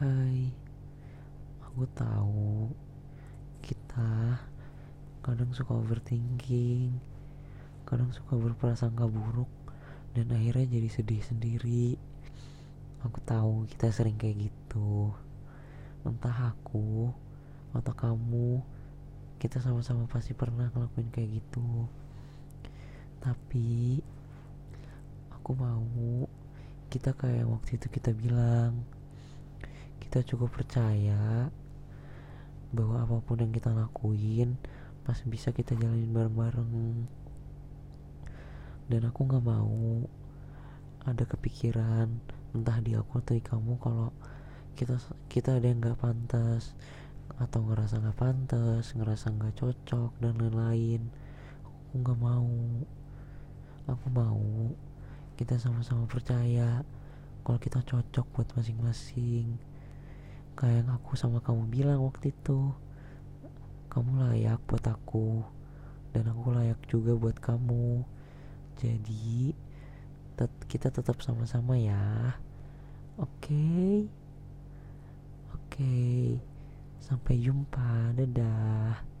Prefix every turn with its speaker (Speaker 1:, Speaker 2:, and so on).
Speaker 1: Hai, aku tahu kita kadang suka overthinking, kadang suka berprasangka buruk, dan akhirnya jadi sedih sendiri. Aku tahu kita sering kayak gitu. Entah aku atau kamu, kita sama-sama pasti pernah ngelakuin kayak gitu. Tapi aku mau kita kayak waktu itu kita bilang kita cukup percaya bahwa apa pun yang kita lakuin pasti bisa kita jalanin bareng-bareng. Dan aku nggak mau ada kepikiran entah di aku atau di kamu kalau kita kita ada yang nggak pantas atau ngerasa nggak pantas ngerasa nggak cocok dan lain-lain. Aku nggak mau. Aku mau kita sama-sama percaya kalau kita cocok buat masing-masing kayak yang aku sama kamu bilang waktu itu. Kamu layak buat aku dan aku layak juga buat kamu. Jadi tet kita tetap sama-sama ya. Oke? Okay? oke. Okay. sampai jumpa. Dadah